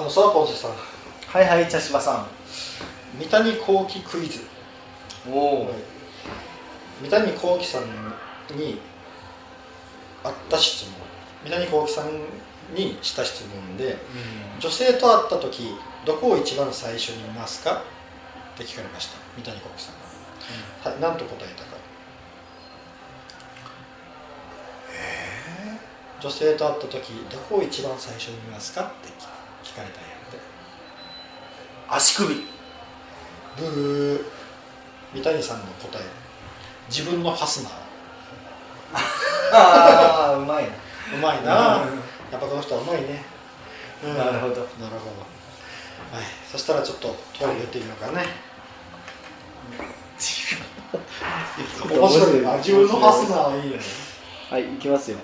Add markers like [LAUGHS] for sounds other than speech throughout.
あのさあポンセさん。はいはい茶芝さ三谷幸喜クイズ。んおお、三谷幸喜さんにあった質問。三谷幸喜さんにした質問で女性と会った時どこを一番最初に見ますか？って聞かれました。三谷幸喜さんが、はい、何と答えたか。女性と会った時どこを一番最初に見ますか？って聞かれたんやって。足首。ブー。三谷さんの答え。自分のファスナー。ああうまいな。うまいな。やっぱこの人はうまいね、うん。なるほど。なるほど。はい。そしたらちょっとトイレ行ってみようかね。面白いな。自分のファスナーはいいよね、はい行きますよ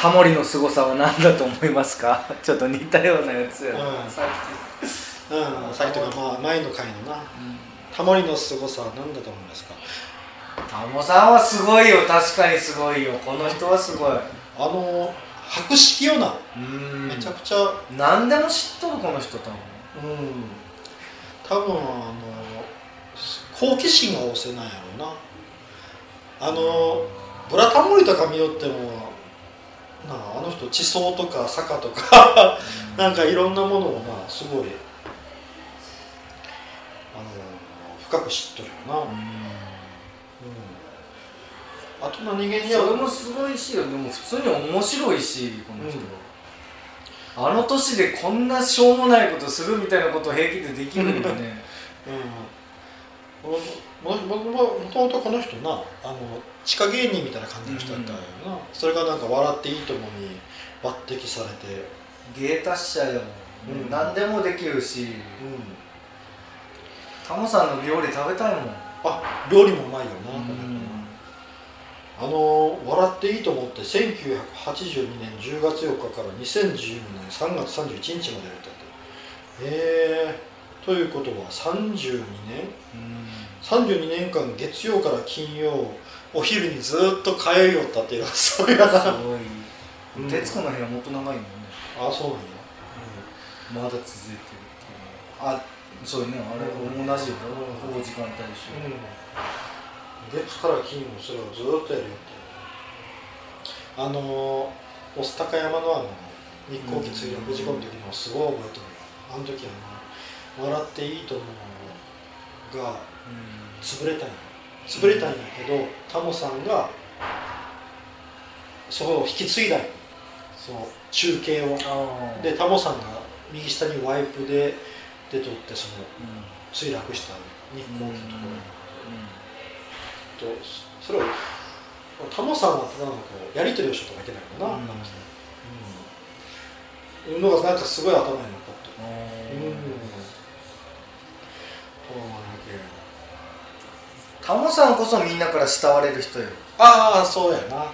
タモリの凄さは何だと思いますか？[LAUGHS] ちょっと似たようなやつやな、うん。さっうん、さっきとか、まあ、前の回のな。タモリの凄さは何だと思いますか？きタモさんはすごいよ。確かにすごいよ。この人はすごい。あの博識よな、うん。めちゃくちゃ。何でも知っとるこの人多分。うん。多分あの好奇心が旺盛なんやろうな。あのブラタモリとか見よってもなああの人地層とか坂とかなんかいろんなものをなすごいあの深く知っとるよな、うん。あと何気にそれもすごいしよでも普通に面白いしこの人、あの年でこんなしょうもないことするみたいなことを平気でできるんだね。うん、もももももともとこの人なあの地下芸人みたいな感じの人だったんやな、それがなんか「笑っていいとも」に抜擢されて、芸達者やもん、うん。何でもできるし。うん、タモさんの料理食べたいもん、あ料理もうまいよな、うん。あの「笑っていいと思って1982年10月4日から2012年3月31日までやったって。へえということは32年？32年間月曜から金曜お昼にずっと通いよったっていうのはそういうなすごうん。い徹子の部屋もっと長いもんね。あそうなんや、まだ続いてるっていう。あそうね。あれうん同じよほぼ時間帯一緒、うん。月から金もそれをずっとやるよってあの御巣鷹山のあの日航機墜落事故の時のすごい覚えてる。よあの時あの「笑っていいと思う」が潰れたん。や潰れたんやけどタモさんがそこを引き継いだんよその中継を。でタモさんが右下にワイプで出とってそのうん。墜落した日航機のところに。とそれをタモさんはただのこうやり取りをしとかいけないのかな、うん。うん、いうのがなんかすごい頭に残ってある。うん。そうな。んタモさんこそみんなから慕われる人よ、ああそうやな。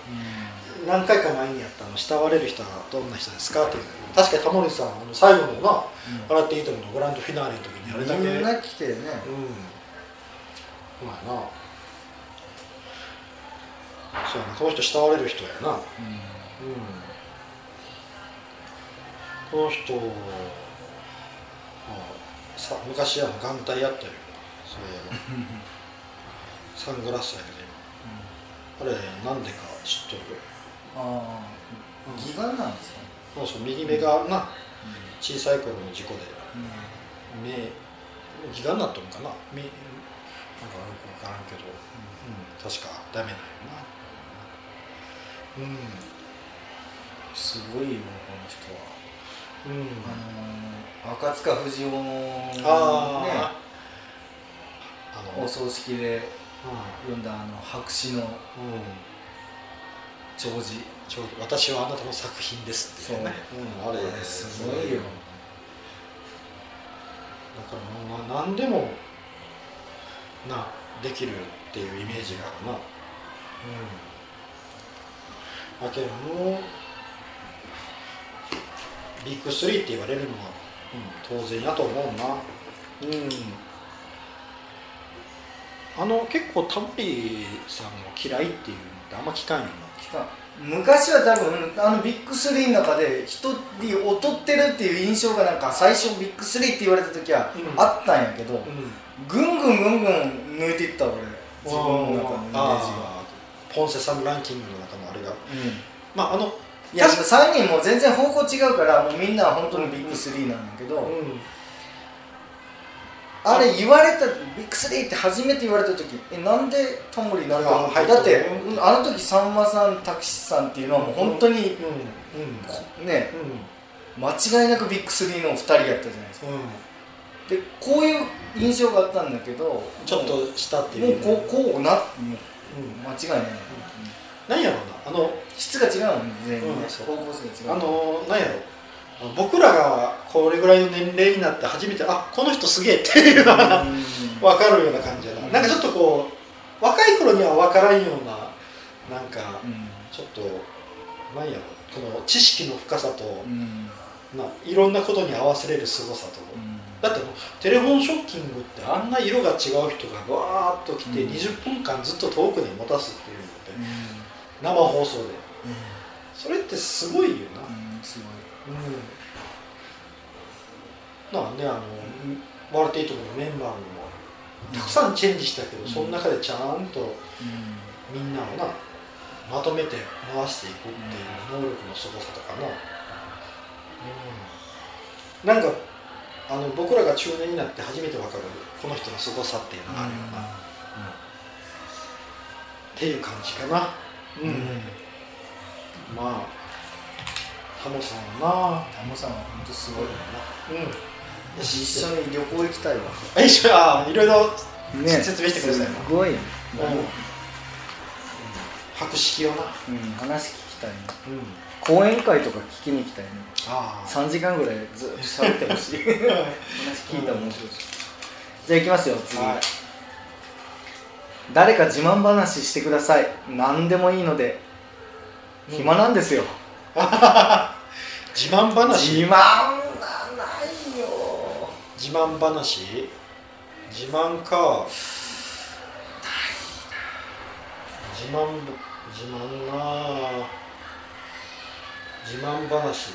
何回か前にやったあの慕われる人はどんな人ですか？っていう。確かにタモリさんあの最後のな「笑っていいと思う」のグランドフィナーレの時にあれだけ。みんな来てね。うん。まあな。そうやな。この人慕われる人やな。うん。この人、まあ、さ昔あの眼帯やったよ。[LAUGHS] そういえばサングラスやけど今。あれなんでか知っとる？ああ義眼なんですか？ねそうそう右目がな小さい頃の事故で。目義眼になったのかな？目なんかよく分からんけど、うん、確かダメなんよな。うん。すごいよこの人は。うん。あの赤塚不二夫のねああの。お葬式でう読んだあの白紙の弔辞私はあなたの作品ですっていうね。う。ん、あれあれすごいよ。だからまあ何でもなできるっていうイメージがあるな。うん。だけどもうビッグスリーって言われるのは、うん、当然やと思うな。うんあの結構タモリさんを嫌いっていうのってあんま聞かんよ。な来た昔は多分あのビッグスリーの中で一人劣ってるっていう印象がなんか最初ビッグスリーって言われた時はうん。あったんやけど、うん。ぐんぐんぐんぐん抜いていった俺。自分の中のイメージが、ポンセさんランキングの中のあれが。うん。まああのいや確か3人も全然方向違うからもうみんな本当にビッグスリーなんだけど、うんあれ言われたビッグスリーって初めて言われた時えなんでタモリになると思ってだって、あの時さんまさんたくしさんっていうのはもう本当に、うんうんこねうん。間違いなくビッグスリーの2人やったじゃないですか。うん。でこういう印象があったんだけどちょっとしたってもいう。うこうこうなもううん。間違いない、なんやろうな？あの質が違うもんね全員ね、うん。そう方向性が違う。あのなんやろ僕らがこれぐらいの年齢になって初めてあこの人すげえっていうのがうん。分かるような感じやな。なんかちょっとこう若い頃には分からんようななんかうん。ちょっとなんやろこの知識の深さとうん。ないろんなことに合わせれる凄さと。うん。だってテレフォンショッキングってあんな色が違う人がわーっと来てうん。20分間ずっと遠くに持たすっていうのってうん生放送でそれってすごいよなうんすごいうん。なんであの「ワルテイトのメンバーもたくさんチェンジしたけど、うん。その中でちゃんとうん。みんなをなまとめて回していくっていう能力のすごさとかな、うん、なんかあの僕らが中年になって初めて分かるこの人のすごさっていうのがあるよな、うん。っていう感じかな。うん、まあタモさんは。タモさんは本当すごいな。うん。一緒に旅行行きたいわ。あ [LAUGHS] 一緒あいろいろね。説明してください。なすごい、うん、博識よな。話聞きたいねうん。講演会とか聞きに行きたいね。ああ3時間ぐらいずっと喋ってほしい。[LAUGHS] 話聞いたら面白いし。じゃあ行きますよ次、はい。誰か自慢話してください。何でもいいので。うん。暇なんですよ、[LAUGHS] 自慢話？自慢はないよ。自慢話？自慢か。自慢自慢な。あ自慢話。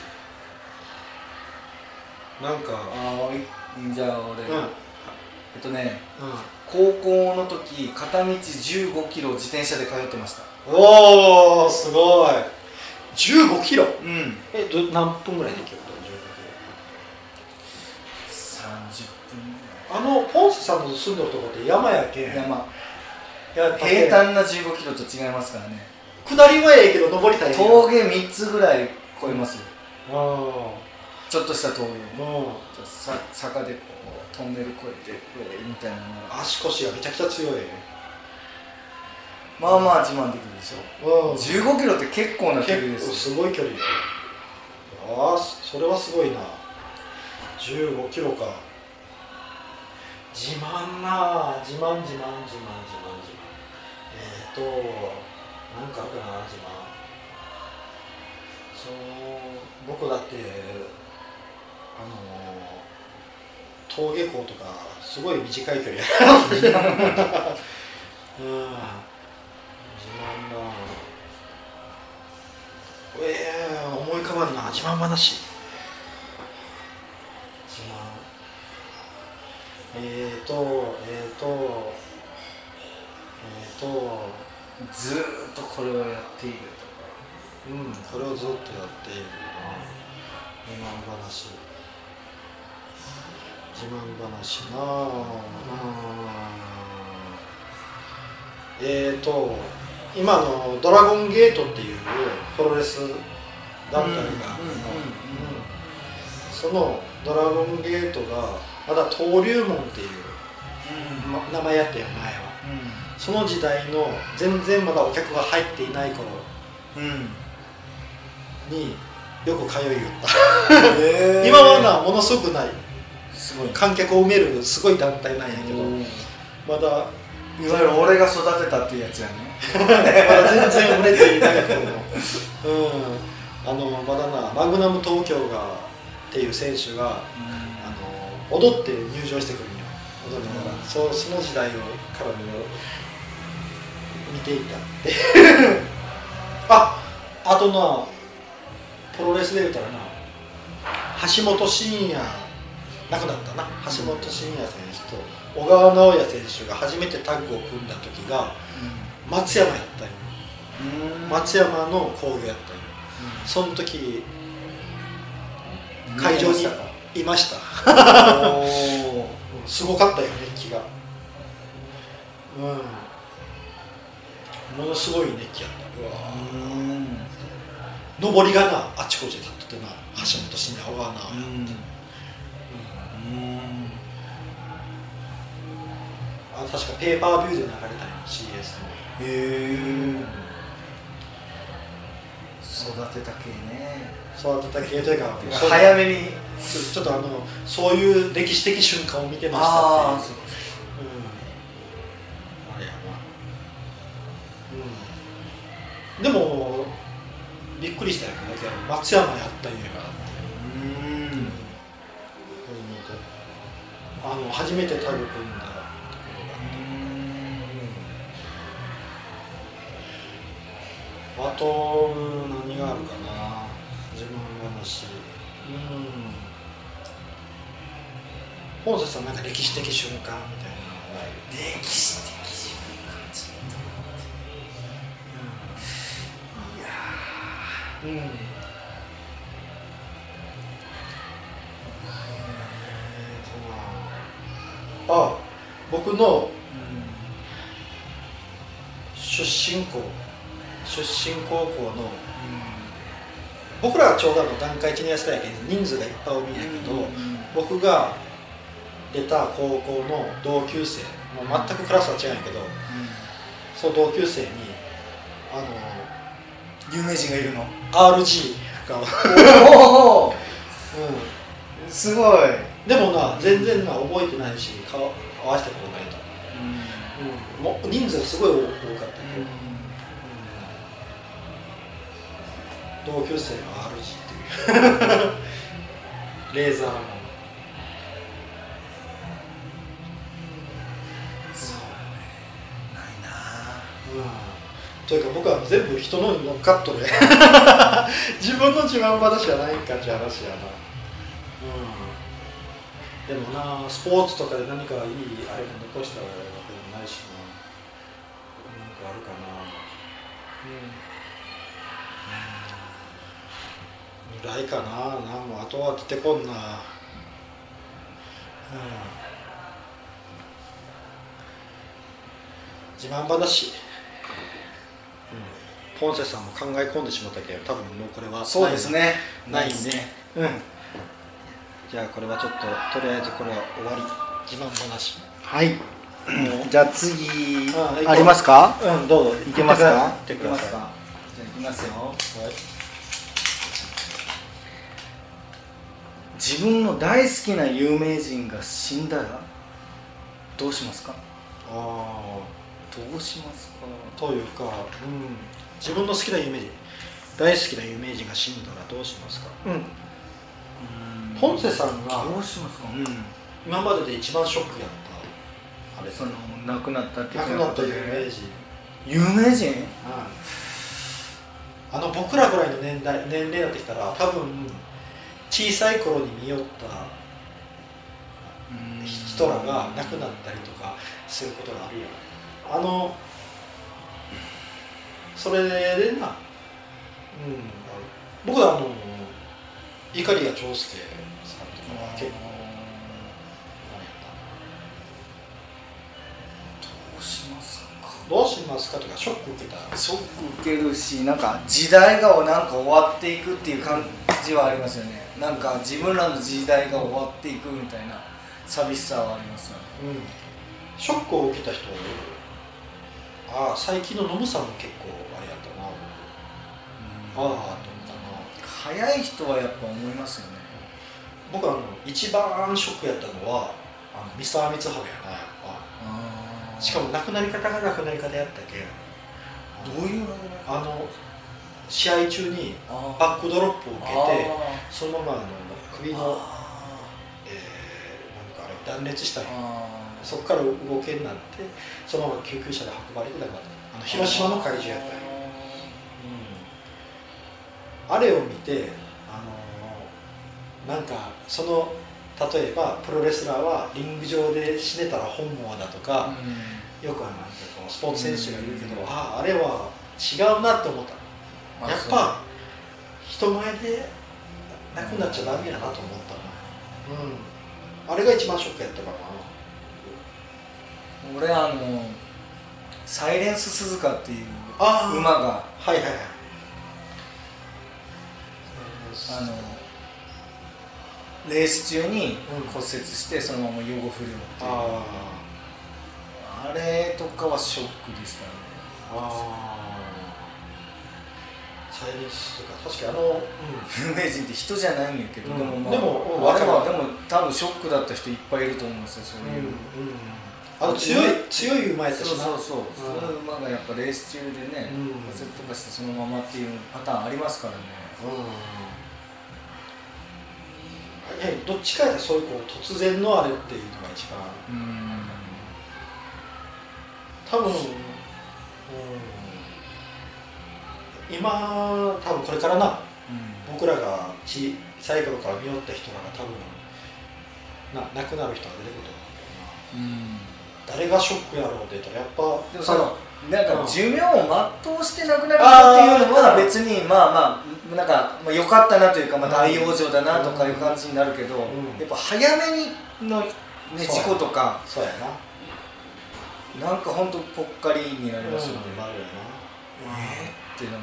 なんか。ああじゃあ俺、うん。うんえっとね高校の時片道1 5キロ自転車で通ってました。おおすごい15キロ。うん。えど何分ぐらいで行けるの？15キロ30あのポンセさんの住んでるとこって山やけん。分山や平坦な1 5キロと違いますからね。下りはええけど登りたい峠3つぐらい越えますよ。あちょっとした峠を。あうん。さ坂でこうトンネル越えて上みたいな足腰がめちゃくちゃ強いまあまあ自慢できるでしょ。うん。15キロって結構な距離ですよ。すごい距離よ。ああそれはすごいな。15キロか。自慢なあ。自慢自慢自慢自慢自慢。えっ、ー、となんかあるかな自慢。そう僕だってあの登下校とかすごい短い距離や。[LAUGHS] うん自慢なええ思い浮かばんな。自慢話。自慢。えーとえーとえーとずーっとこれをやっているうん。これをずっとやっているな。自慢話。自慢話な。あうん。えーと今のドラゴンゲートっていうプロレス団体が、うんうんそのドラゴンゲートがまだ登竜門っていう、ま名前やったよ前は。その時代の全然まだお客が入っていない頃によく通いよった。今はなものすごくない。すごい。観客を埋めるすごい団体なんやけどいまだわゆる俺が育てたっていうやつやねまだ全然売れていない頃のうん。あのまだなマグナム東京がっていう選手があの踊って入場してくるんよ。踊りなが。ら、そうその時代をからの見ていたって。[LAUGHS] ああとなプロレスで言うたらな橋本真也亡くなったな。橋本真也選手と小川直也選手が初めてタッグを組んだ時が松山やったんようん。松山の工業やったん。よその時会場にいました。[LAUGHS] すごかったよ熱気が。うん。ものすごい熱気やった。うわうん。上りがなあちこちで立っててな橋本真也小川直也、うんあ確かペーパービューで流れたよ CS の。へえ育てた系ね。育てた系というか早めにちょっとあのそういう歴史的瞬間を見てましたっていう。ああそううん。あれやな。うん。でもびっくりしたよね。松山やったんやからうん。あの初めてタグ組んだあと何があるかな。自慢話。うん。本瀬さんなんか歴史的瞬間みたいな歴史的瞬間ちょっといやうん。あ僕の出身校出身高校の僕らはちょうどあの段階1年生やけど人数がいっぱい多いんやけど、僕が出た高校の同級生もう全くクラスは違うんやけどその同級生にあ有名人がいるの？の RG が、おお [LAUGHS] うすごい。ん、でもな全然な覚えてないし顔合わせたことないと、うん、もう人数がすごい多かったけど、同級生 RG っていう。レーザーの。そうね。ないな。うん。というか僕は全部人のに乗っかっとる自分の自慢話じゃないかって話やな、うん、でもなスポーツとかで何かいいあれが残したわうんないかな。なんもあとは出てこんな。うん。自慢話。ポンセさんも考え込んでしまったけど多分もうこれはそうですね。ない。ね。うん。じゃあこれはちょっととりあえずこれは終わり。自慢話。はい。じゃあ次あありますか？うんどうぞ。いけますか？行ってください。じゃあいきますよ。はい自分の大好きな有名人が死んだらどうしますか？あどうしますか？あというか、うん、自分の好きな有名人大好きな有名人が死んだらどうしますか？うん。ポンセさんがどうしますか？うん。今までで一番ショックやったあれ。その亡くなったって亡くなった有名人。有名人？あの僕らぐらいの年代年齢になってきたら多分小さい頃に見よった人らが亡くなったりとかすることがあるよあのそれでな、うん、僕はあの碇谷長介さんとかは結構何やったどうしますか？どうしますかとかショック受けた？ショック受けるしなんか時代がなんか終わっていくっていう感じはありますよねなんか自分らの時代が終わっていくみたいな寂しさはありますよね。うん。ショックを受けた人ああ最近のノムさんも結構あれやったな。ああと思ったな。早い人はやっぱ思いますよね。僕あの一番ショックやったのはあの三沢光晴やなやっぱ。しかも亡くなり方が亡くなり方やったけ。んどういうあの試合中にあバックドロップを受けてあそのままあの首の、あえーなんかあれ断裂したんよあそこから動けになってそのまま救急車で運ばれて亡くなったあの広島の会場やったんよ、うん、あれを見てあのなんかその例えばプロレスラーはリング上で死ねたら本望だとか、よくはなんかこうスポーツ選手が言うけど、うん。あああれは違うなって思ったあやっぱ人前でなくなっちゃダメやなと思ったな。うん。あれが一番ショックやったかな。俺あのサイレンス鈴鹿っていう馬が。はいはいはい。あのレース中にうん。骨折してそのまま予後不良って。いうああれとかはショックでしたね。ー。あーサイレンスとか確かにあの、有名人って人じゃないんやけど、うん。でもまあでもうんあれはでも多分ショックだった人いっぱいいると思うんですよそうう。ん。いう、あの強い強い馬やったしな。そうそうそう、うん。その馬がやっぱレース中でね、うん。骨折とかしてそのままっていうパターンありますからね。うん。どっちかやそういうこう突然のあれっていうのが一番。うん。多分、うん、今多分これからな僕らが小さい頃から見よった人らが多分な亡くなる人が出てくると思うんだけどな。誰がショックやろうって言ったらやっぱでもそのなんうん。か寿命を全うして亡くなるっていうのは別にまあまあなんかまあ良かったなというかまあ大往生だなとかいう感じになるけど、ん。やっぱ早めにの、ね、事故とかそうやな。なんか本当ぽっかりになりますよね、うんなるよな。えーってなんか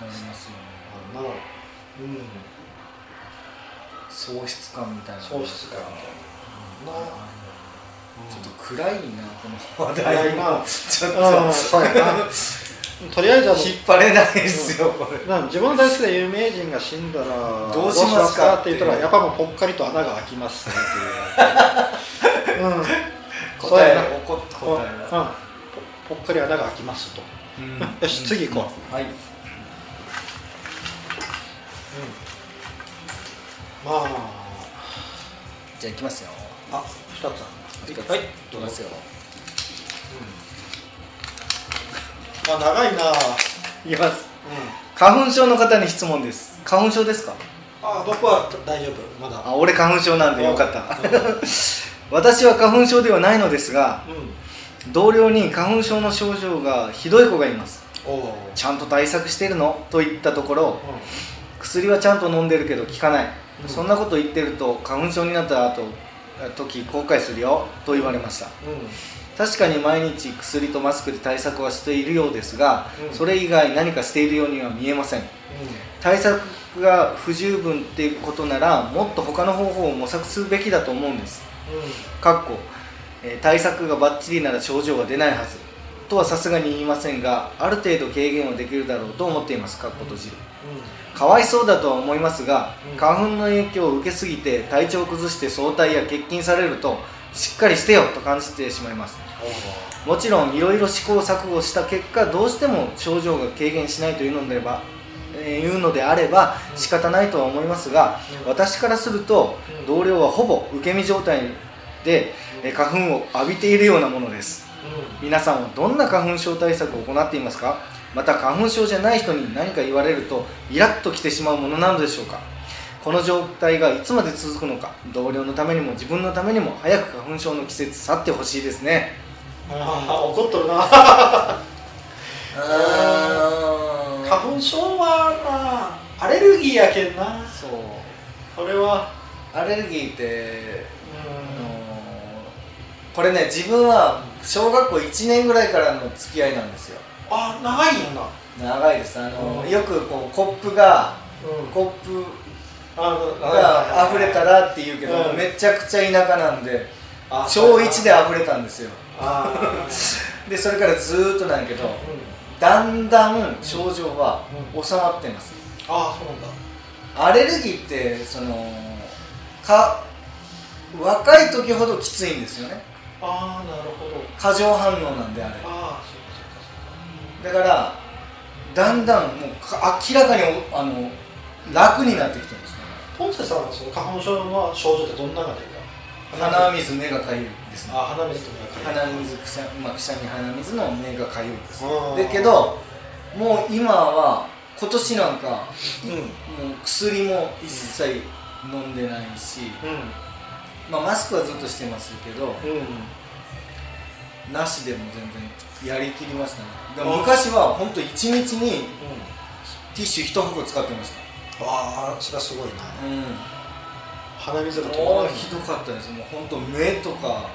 なりますよね。あのなうん。喪失感みたいな。喪失感みたいな。なちょっと暗いなこの話。暗題いな。ちょっうん。そうやなとりあえず引っ張れないですよこれ。な自分の大好きな有名人が死んだらどうしますか？って言ったらやっぱもうぽっかりと穴が開きますねっていう、[LAUGHS] うん、答えやな怒っこ答えうん。ぽぽっかり穴が開きますと、よし次行こう。はい。まあじゃあ行きますよ。あ二つある。一つ。はい。どうますよ。あ長いな。うんいきます。花粉症の方に質問です。花粉症ですか？あ僕は大丈夫。まだ。あ俺花粉症なんでよかった。うん。[LAUGHS] 私は花粉症ではないのですがうん同僚に花粉症の症状がひどい子がいます。ちゃんと対策してるの？と言ったところ薬はちゃんと飲んでるけど効かない、うん。そんなこと言ってると花粉症になった後時後悔するよ。と言われました。うん。うん確かに毎日薬とマスクで対策はしているようですが、うん。それ以外何かしているようには見えません。対策が不十分っていうことならもっと他の方法を模索するべきだと思うん。ですかっこ、えー対策がバッチリなら症状が出ないはず。とはさすがに言いませんがある程度軽減はできるだろうと思っています。かっこ閉じる。かわいそうだとは思いますが、うん。花粉の影響を受けすぎて体調を崩して早退や欠勤されるとしっかりしてよと感じてしまいます。もちろんいろいろ試行錯誤した結果どうしても症状が軽減しないというのであれば、えーいうのであればうん。仕方ないとは思いますが、うん。私からするとうん。同僚はほぼ受け身状態で、えー花粉を浴びているようなものです。皆さんはどんな花粉症対策を行っていますか？また花粉症じゃない人に何か言われるとイラッときてしまうものなのでしょうか？この状態がいつまで続くのか？同僚のためにも自分のためにも早く花粉症の季節去ってほしいですね。ああ怒っとるな。花粉症はなアレルギーやけんな。そう。これは。アレルギーって、うん。あのーこれね自分は小学校1年ぐらいからの付き合いなんですよ。あ長いんや。な長いです。あのーうん。よくこうコップがうん。コップあが溢れたらって言うけど、うん。めちゃくちゃ田舎なんであ小1で溢れたんですよ。あ [LAUGHS] でそれからずーっとなんやけどだんだん症状はう収まってます、ああそうなんだ。アレルギーってそのか若い時ほどきついんですよねああなるほど。過剰反応なんであれ。ああそうかそうかだからだんだんもうか明らかにおあの楽になってきてるんですよね。ポンセさんはその花粉症の症状ってどんなのが出るか？鼻水目がかゆいですね。あ鼻水とか鼻水くしゃ,、まあ、くしゃみ鼻水の目がかゆいですうんだけどもう今は今年なんかうんもう薬も一切飲んでないし、まあ、マスクはずっとしてますけどうん。うんなしでも全然やりきりましたね。でも昔は本当一日にティッシュ一箱使ってました。ああそれはすごいな。うん。鼻水が止まらないひどかったです。もう本当目とか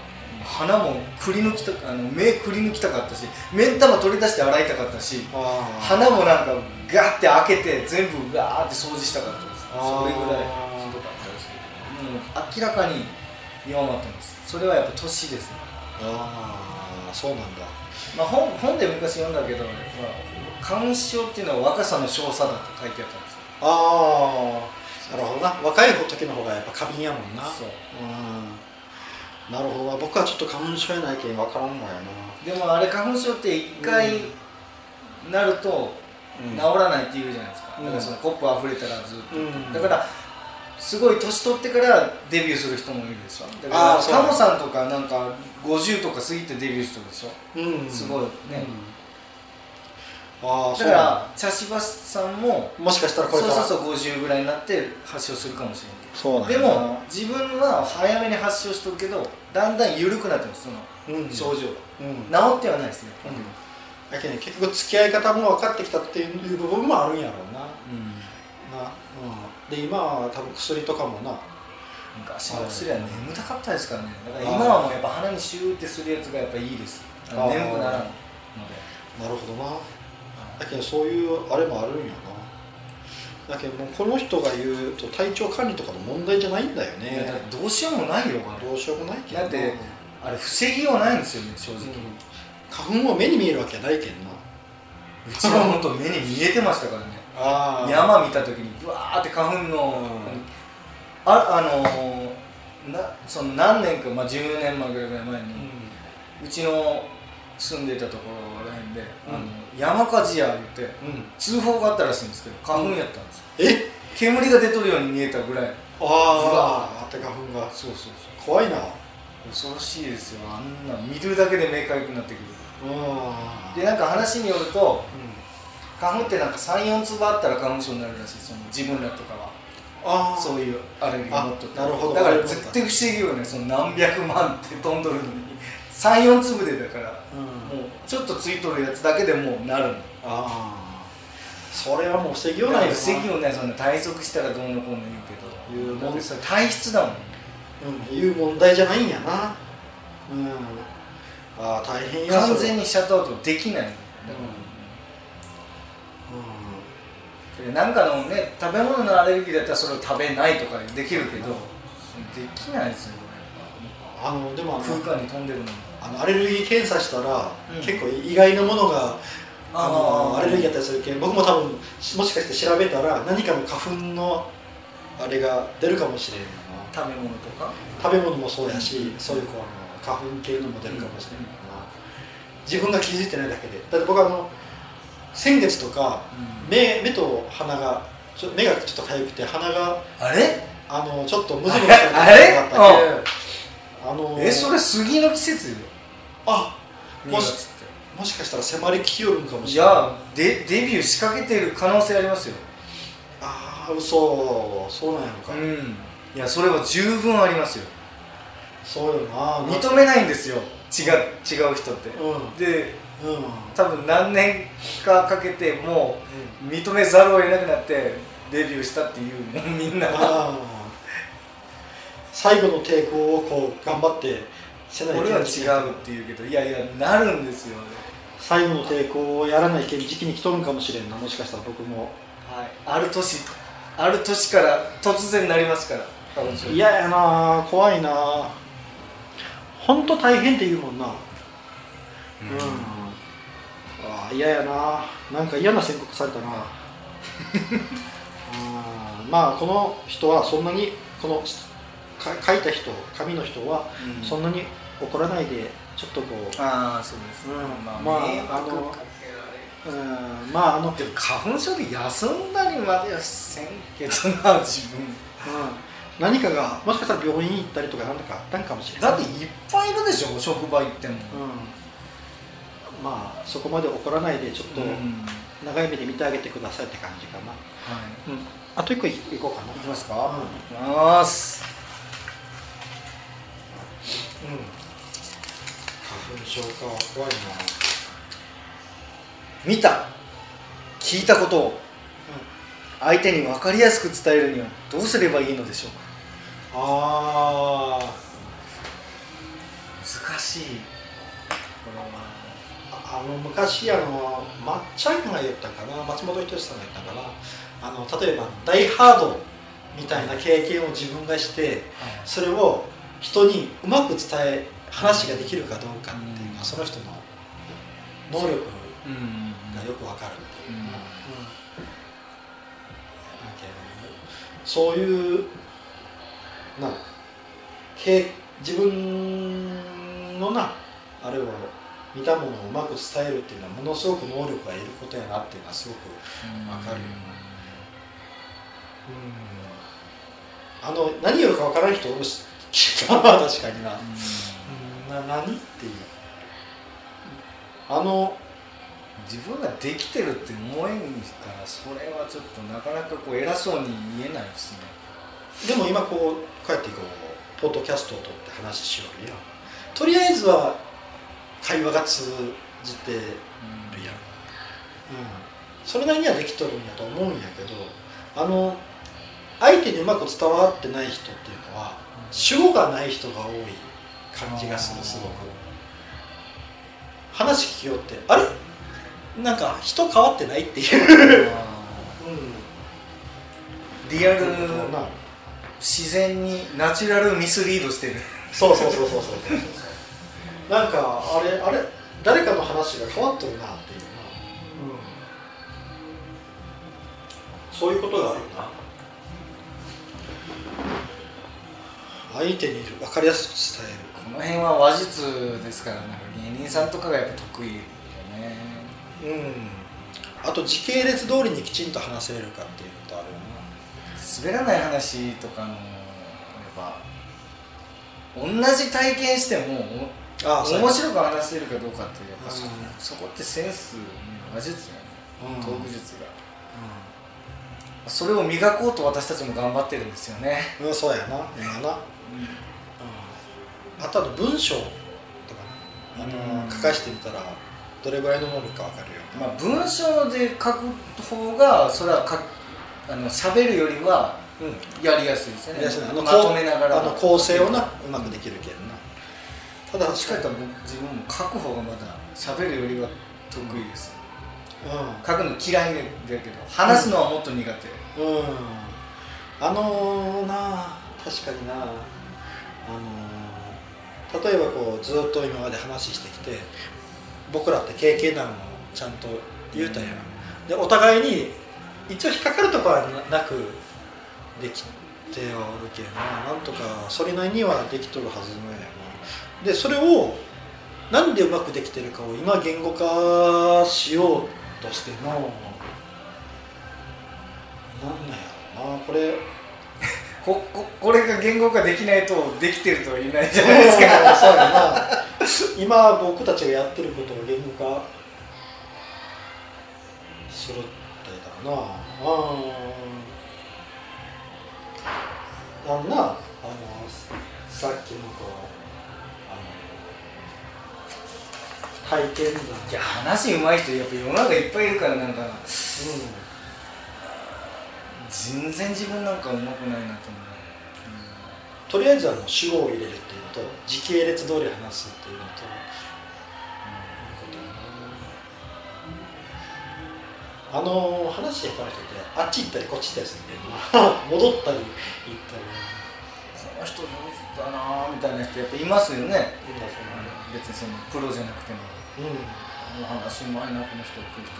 鼻もくり抜きたあの目くり抜きたかったし目ん玉取り出して洗いたかったし鼻もなんかガッて開けて全部ガーって掃除したかったです。それぐらいひどかったですけど。もう明らかに弱まってます。それはやっぱ年ですね。あーそうなんだ。まあ、本本で昔読んだけど、まあ、花粉症っていうのは若さの少佐だって書いてあったんですよ。ああなるほどな。若い時の方がやっぱ過敏やもんな。そう。うん。なるほどな。僕はちょっと花粉症やないけん分からんわよでもあれ花粉症って一回なると治ならないって言うじゃないですか、うん。だからそのコップ溢れたらずっと、うん。だからすごい年取ってからデビューする人もいるでしょ。だからタモさんとかなんか50とか過ぎてデビューしてるでしょ。うん。すごいね。うん。ああだから茶芝さんももしかしたらこそうれから。そうそう50ぐらいになって発症するかもしれないそうなんでも自分は早めに発症しとるけどだんだん緩くなってますそのうん。症状。うん。が治ってはないですね、だけどね結局付き合い方も分かってきたっていう部分もあるんやろうな。な、うん、で今は多分薬とかもな。昔の薬は眠たかったですからね。だから今はもうやっぱ鼻にシューってするやつがやっぱいいです。眠くならんので。なるほどな。だけどそういうあれもあるんやな。だけどもうこの人が言うと体調管理とかの問題じゃないんだよね。どうしようもないよどうしようもないけどな。だってあれ防ぎようないんですよね正直、うん。花粉は目に見えるわけないけんな。うちは本当目に見えてましたからね。あ山見た時にブワーって花粉の、ああのーなその何年か、まあ、10年前ぐらい前に、うちの住んでたところらへんで、あの山火事や言ってうん、うん、通報があったらしいんですけど花粉やったんですよ、え？煙が出とるように見えたぐらい。あああって花粉が。そうそうそ怖いな。う恐ろしいですよ。あんな見るだけで目かゆくなってくる。うん。でなんか話によると花粉ってなんか34粒あったら花粉症になるらしいその自分らとかは。ああそういうアレルギー持っとってあなるほど。だから絶対不思議よねその何百万って飛んどるのに。3、4粒でだから。うん。もうちょっとついとるやつだけでもうなるの。ああそれはもう防ぎようだない防ぎようねそんな。対策したらどうのこうの言うけど。言うもん体質だもん。うん、いう問題じゃないんやな。うん。ああ大変や完全にシャットアウトできない。のだからでなんかのね食べ物のアレルギーだったらそれを食べないとかできるけどできないですよこあのでもあのれ空間に飛んでるのにあのアレルギー検査したら、うん。結構意外なものがあのアレルギーやったりするけん僕も多分もしかして調べたら何かの花粉のあれが出るかもしれん食べ物とか？食べ物もそうやし、そういうこうあの花粉系のも出るかもしれんよな、自分が気づいてないだけで。だって僕あの先月とか目目と鼻がちょ目がちょっと痒くて鼻があれ？あのちょっとムズムズしたりとかあったけあのえそれ杉の季節よ。あもし2月っもしかしたら迫りきよるんかもしれない。やでデビュー仕掛けてる可能性ありますよ。ああ嘘。そうなんやのか、うん。いやそれは十分ありますよ。そうよな。認めないんですよ違う違う人って。うん。でうん。多分何年かかけてもう認めざるを得なくなってデビューしたっていう [LAUGHS] みんな。ああ。最後の抵抗をこう頑張ってせない俺は違うって言うけどいやいやなるんですよ最後の抵抗をやらないけん時期に来とるんかもしれんなもしかしたら僕も。はい。ある年ある年から突然なりますから。花粉症嫌やな怖いな本当大変って言うもんな。うん、ああ嫌やな。なんか嫌な宣告されたな。あ [LAUGHS] ーまあこの人はそんなにこのか書いた人紙の人はうん。そんなに怒らないでちょっとこう。ああそうですね、うん。まあ、まああのうん。まああの、うん、でも花粉症で休んだりまではせんけどな自分何かがもしかしたら病院行ったりとか何とかあったんかもしれない。だっていっぱいいるでしょ職場行っても。うん、まあそこまで怒らないでちょっと、うん。長い目で見てあげてくださいって感じかな、はい。うん、あと一個いいこうかな、いきますか、うん。いきます。うん、花粉症か怖いな、見た。聞いたことを。相手に分かりやすく伝えるにはどうすればいいのでしょうか？ああ難しいこれはあの昔あのまっちゃんが言ったかな松本人志さんが言ったかなあの例えば「ダイ・ハード」みたいな経験を自分がしてそれを人にうまく伝え話ができるかどうかっていうのはその人の能力がよくわかるっていうか、そういうな。経自分のなあれを見たものをうまく伝えるっていうのはものすごく能力がいることやなっていうのはすごくわかるよ。あの何言うかわからん人おるし。まあ [LAUGHS] 確かにな、うん、な何っていう。あの自分ができてるって思えんからそれはちょっとなかなかこう偉そうに言えないですね。でも今こうこうやってこうポッドキャストを撮って話しようよ。とりあえずは会話が通じてるやん、うん、それなりにはできとるんやと思うんやけどあの相手にうまく伝わってない人っていうのは主語がない人が多い感じがするすごく。話聞きよってあれ？なんか人変わってないっていう、うん、リアルな自然にナチュラルミスリードしてる。そうそうそうそうそう。なんかあれあれ誰かの話が変わっとるなっていう。な、うん、そういうことがあるな。相手に分かりやすく伝える。この辺は話術ですからなんか芸人さんとかがやっぱ得意よね。うん。あと時系列通りにきちんと話せれるかっていう滑らない話とかのやっぱ同じ体験しても面白く話せるかどうかってやっぱそ,、うん。そこってセンス話術よねうん。トーク術が、それを磨こうと私たちも頑張ってるんですよね、うん、うん、そうやな。今な、うん、あとあの文章とかね。あの、うん。書かしてみたらどれぐらいの能力か分かるよまあ、文章で書く方がそれはかあの喋るよりはうん。やりやすいですよね。うやあのまとめながら。あの構成をなうまくできるけんな。ただどっちかと自分も書く方がまだ喋るよりは得意です、う書くの嫌いだけど話すのはもっと苦手、んうん。あのー、な確かにな。あのー、例えばこうずっと今まで話してきて僕らって経験談をちゃんと言うたやん、でお互いに一応引っかかるところはなくできておるけんななんとかそれなりにはできとるはずのやなでそれをなんでうまくできてるかを今言語化しようとしてもなんなんやろなこれ。[LAUGHS] こここれが言語化できないとできてるとは言えないじそうゃないですか。やな。今僕たちがやってることを言語化するってだな。うん。あのなあのさっきのこうあの体験談。いや話うまい人やっぱ世の中いっぱいいるからなんかう全然自分なんかうまくないなと思う、ん、とりあえずあの主語を入れるっていうのと時系列通り話すっていうのとあの話してた人ってあっち行ったりこっち行ったりするけど戻ったり行ったり。この人上手だなみたいな人やっぱいますよね。今そ別にそのプロじゃなくてものうんお話うまいなこの人っていう人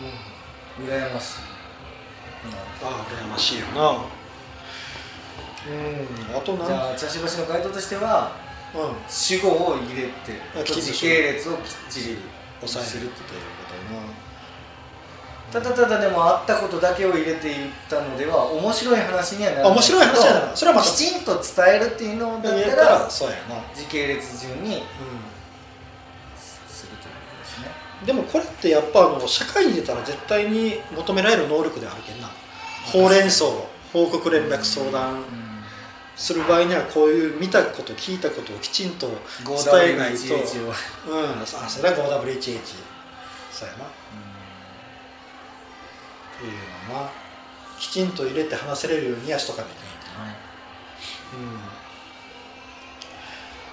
ん羨ましい。ああ羨ましいよな。うん。あとじゃあ茶芝市の回答としてはうん主語を入れて時系列をきっちり抑えするるっていうことやなただただでもあったことだけを入れて言ったのでは面白い話にはならない。面白い話やな。それはまたきちんと伝えるっていうのだったららそうやな。時系列順にうするということですね。んでもこれってやっぱあの社会に出たら絶対に求められる能力であるけんな。ほうれん草報告連絡相談。する場合にはこういう見たこと聞いたことをきちんと伝えないと。5W1H をうん。あそれは 5WHH そうやな。っていうのはきちんと入れて話せれるようにはしとかなきゃいけない。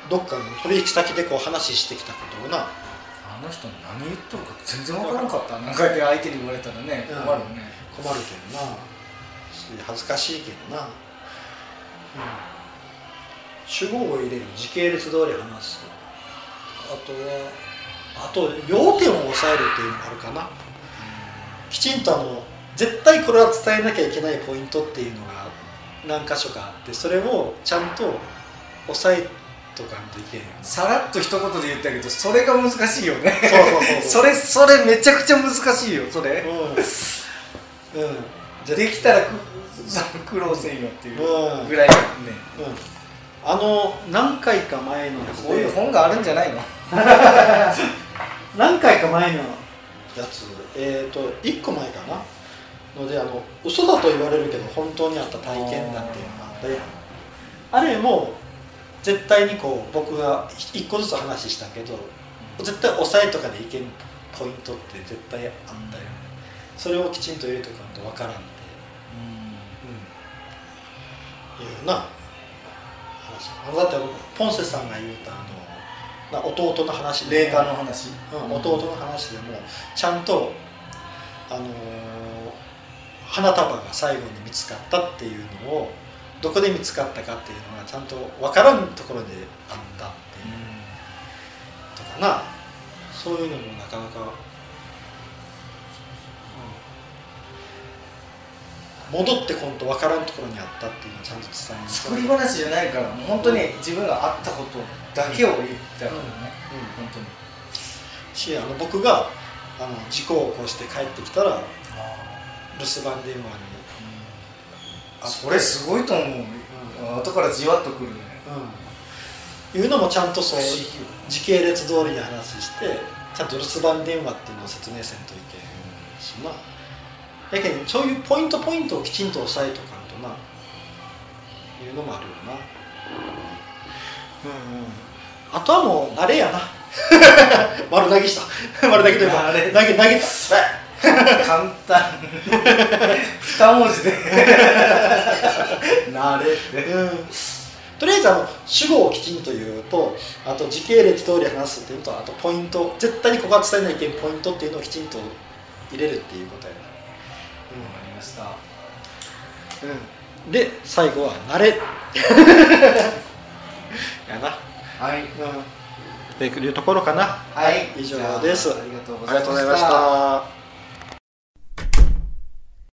うん。どっかの取引先でこう話してきたことをな。あの人何言っとるか全然わからんかった。なんかで相手に言われたらねうん。困るよね。困るけどな。恥ずかしいけどな、うん、主語を入れる時系列通り話すあとはあと要点を抑えるっていうのがあるかな。きちんとあの絶対これは伝えなきゃいけないポイントっていうのが何箇所かあってそれをちゃんと押さえとかんといけんさらっと一言で言ったけどそれが難しいよね。そうそうそうそれそれめちゃくちゃ難しいよそれ。うん、うん、できたらく苦労せんよっていううん。ぐらいね。うん。あの何回か前のこういう本があるんじゃないの？[LAUGHS] 何回か前のやつ。えっ、ー、と1個前かなのであの嘘だと言われるけど本当にあった体験談っていうのがあったやんあれも絶対にこう僕が1個ずつ話したけど絶対押さえとかでいけんポイントって絶対あったよそれをきちんと入れとかんとわからんってう。ん。いうな話。あのだってポンセさんが言うたあのな弟の話で霊感の話。うん、弟の話でもちゃんと、あのー花束が最後に見つかったっていうのをどこで見つかったかっていうのがちゃんと分からんところであったっていうとかな。そういうのもなかなか、うん。戻ってこんと分からんところにあったっていうのをちゃんと伝える作り話じゃないから本当に自分があったことだけを言ったからね、うん。本当に。しあの僕があの事故を起こして帰ってきたら留守番電話に。あそれすごいと思う、後からじわっとくるね。うん、いうのもちゃんとそう時系列通りに話してちゃんと留守番電話っていうのを説明せんといけんしな。やけんそういうポイントポイントをきちんと押さえとかんとな。いうのもあるよな。うんうん。あとはもう慣れやな。[LAUGHS] 丸投げした。丸投げというか投げ投げた簡単。二文字で。慣れて。うん。とりあえずあの主語をきちんと言うとあと時系列通り話すっていうのとあとポイント絶対にここは伝えないといけないポイントっていうのをきちんと入れるっていうことやな、わかりました。うん、で最後は「慣れ」[LAUGHS] やな。はい。うん。っていうところかな。はい。以上です。あありがとうございました